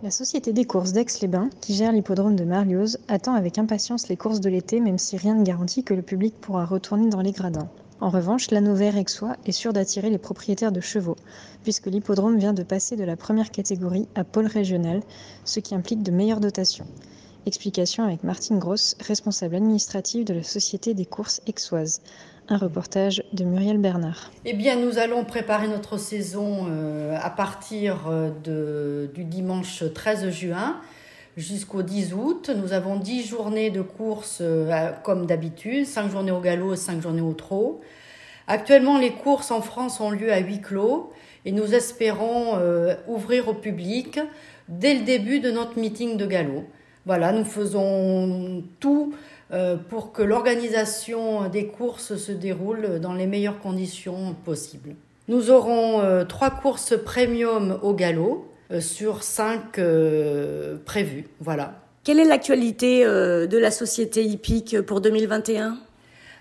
La Société des courses d'Aix-les-Bains, qui gère l'hippodrome de Marlioz, attend avec impatience les courses de l'été, même si rien ne garantit que le public pourra retourner dans les gradins. En revanche, l'anneau vert aixois est sûr d'attirer les propriétaires de chevaux, puisque l'hippodrome vient de passer de la première catégorie à pôle régional, ce qui implique de meilleures dotations. Explication avec Martine Gross, responsable administrative de la Société des courses aixoises. Un reportage de Muriel Bernard. Eh bien, nous allons préparer notre saison euh, à partir euh, du dimanche 13 juin jusqu'au 10 août. Nous avons 10 journées de courses euh, comme d'habitude, 5 journées au galop et 5 journées au trot. Actuellement, les courses en France ont lieu à huis clos et nous espérons ouvrir au public dès le début de notre meeting de galop. Voilà, nous faisons tout euh, pour que l'organisation des courses se déroule dans les meilleures conditions possibles. Nous aurons euh, trois courses premium au galop euh, sur cinq prévues. Voilà. Quelle est l'actualité de la société hippique pour 2021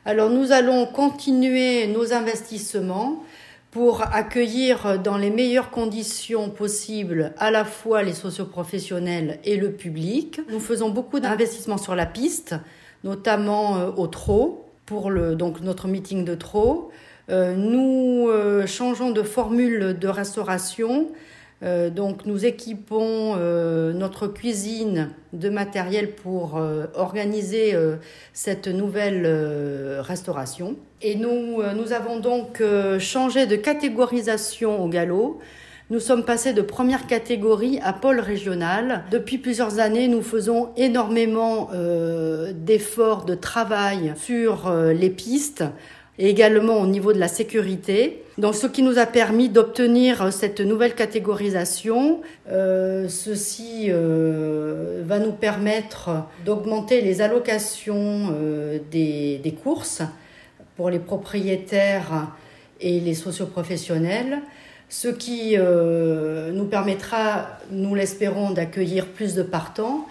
Alors nous allons continuer nos investissements pour accueillir dans les meilleures conditions possibles à la fois les socioprofessionnels et le public. Nous faisons beaucoup d'investissements sur la piste, notamment euh, au trot, pour le, donc notre meeting de trot. Euh, nous euh, changeons de formule de restauration. Donc nous équipons notre cuisine de matériel pour organiser cette nouvelle restauration. Et nous, nous avons donc changé de catégorisation au galop. Nous sommes passés de première catégorie à pôle régional. Depuis plusieurs années, nous faisons énormément euh, d'efforts de travail sur euh, les pistes et également au niveau de la sécurité. Donc, ce qui nous a permis d'obtenir cette nouvelle catégorisation, euh, ceci euh, va nous permettre d'augmenter les allocations euh, des, des, courses pour les propriétaires et les socioprofessionnels ce qui nous permettra, nous l'espérons, d'accueillir plus de partants.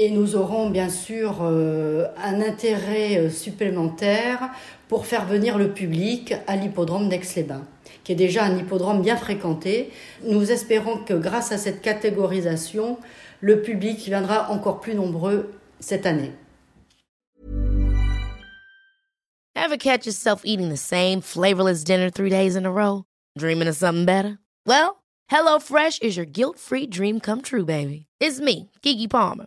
Et nous aurons bien sûr euh, un intérêt euh, supplémentaire pour faire venir le public à l'hippodrome d'Aix-les-Bains, qui est déjà un hippodrome bien fréquenté. Nous espérons que grâce à cette catégorisation, le public viendra encore plus nombreux cette année. Ever catch yourself eating the same flavorless dinner three days in a row? Dreaming of something better? Well, HelloFresh is your guilt-free dream come true, baby. It's me, Kiki Palmer.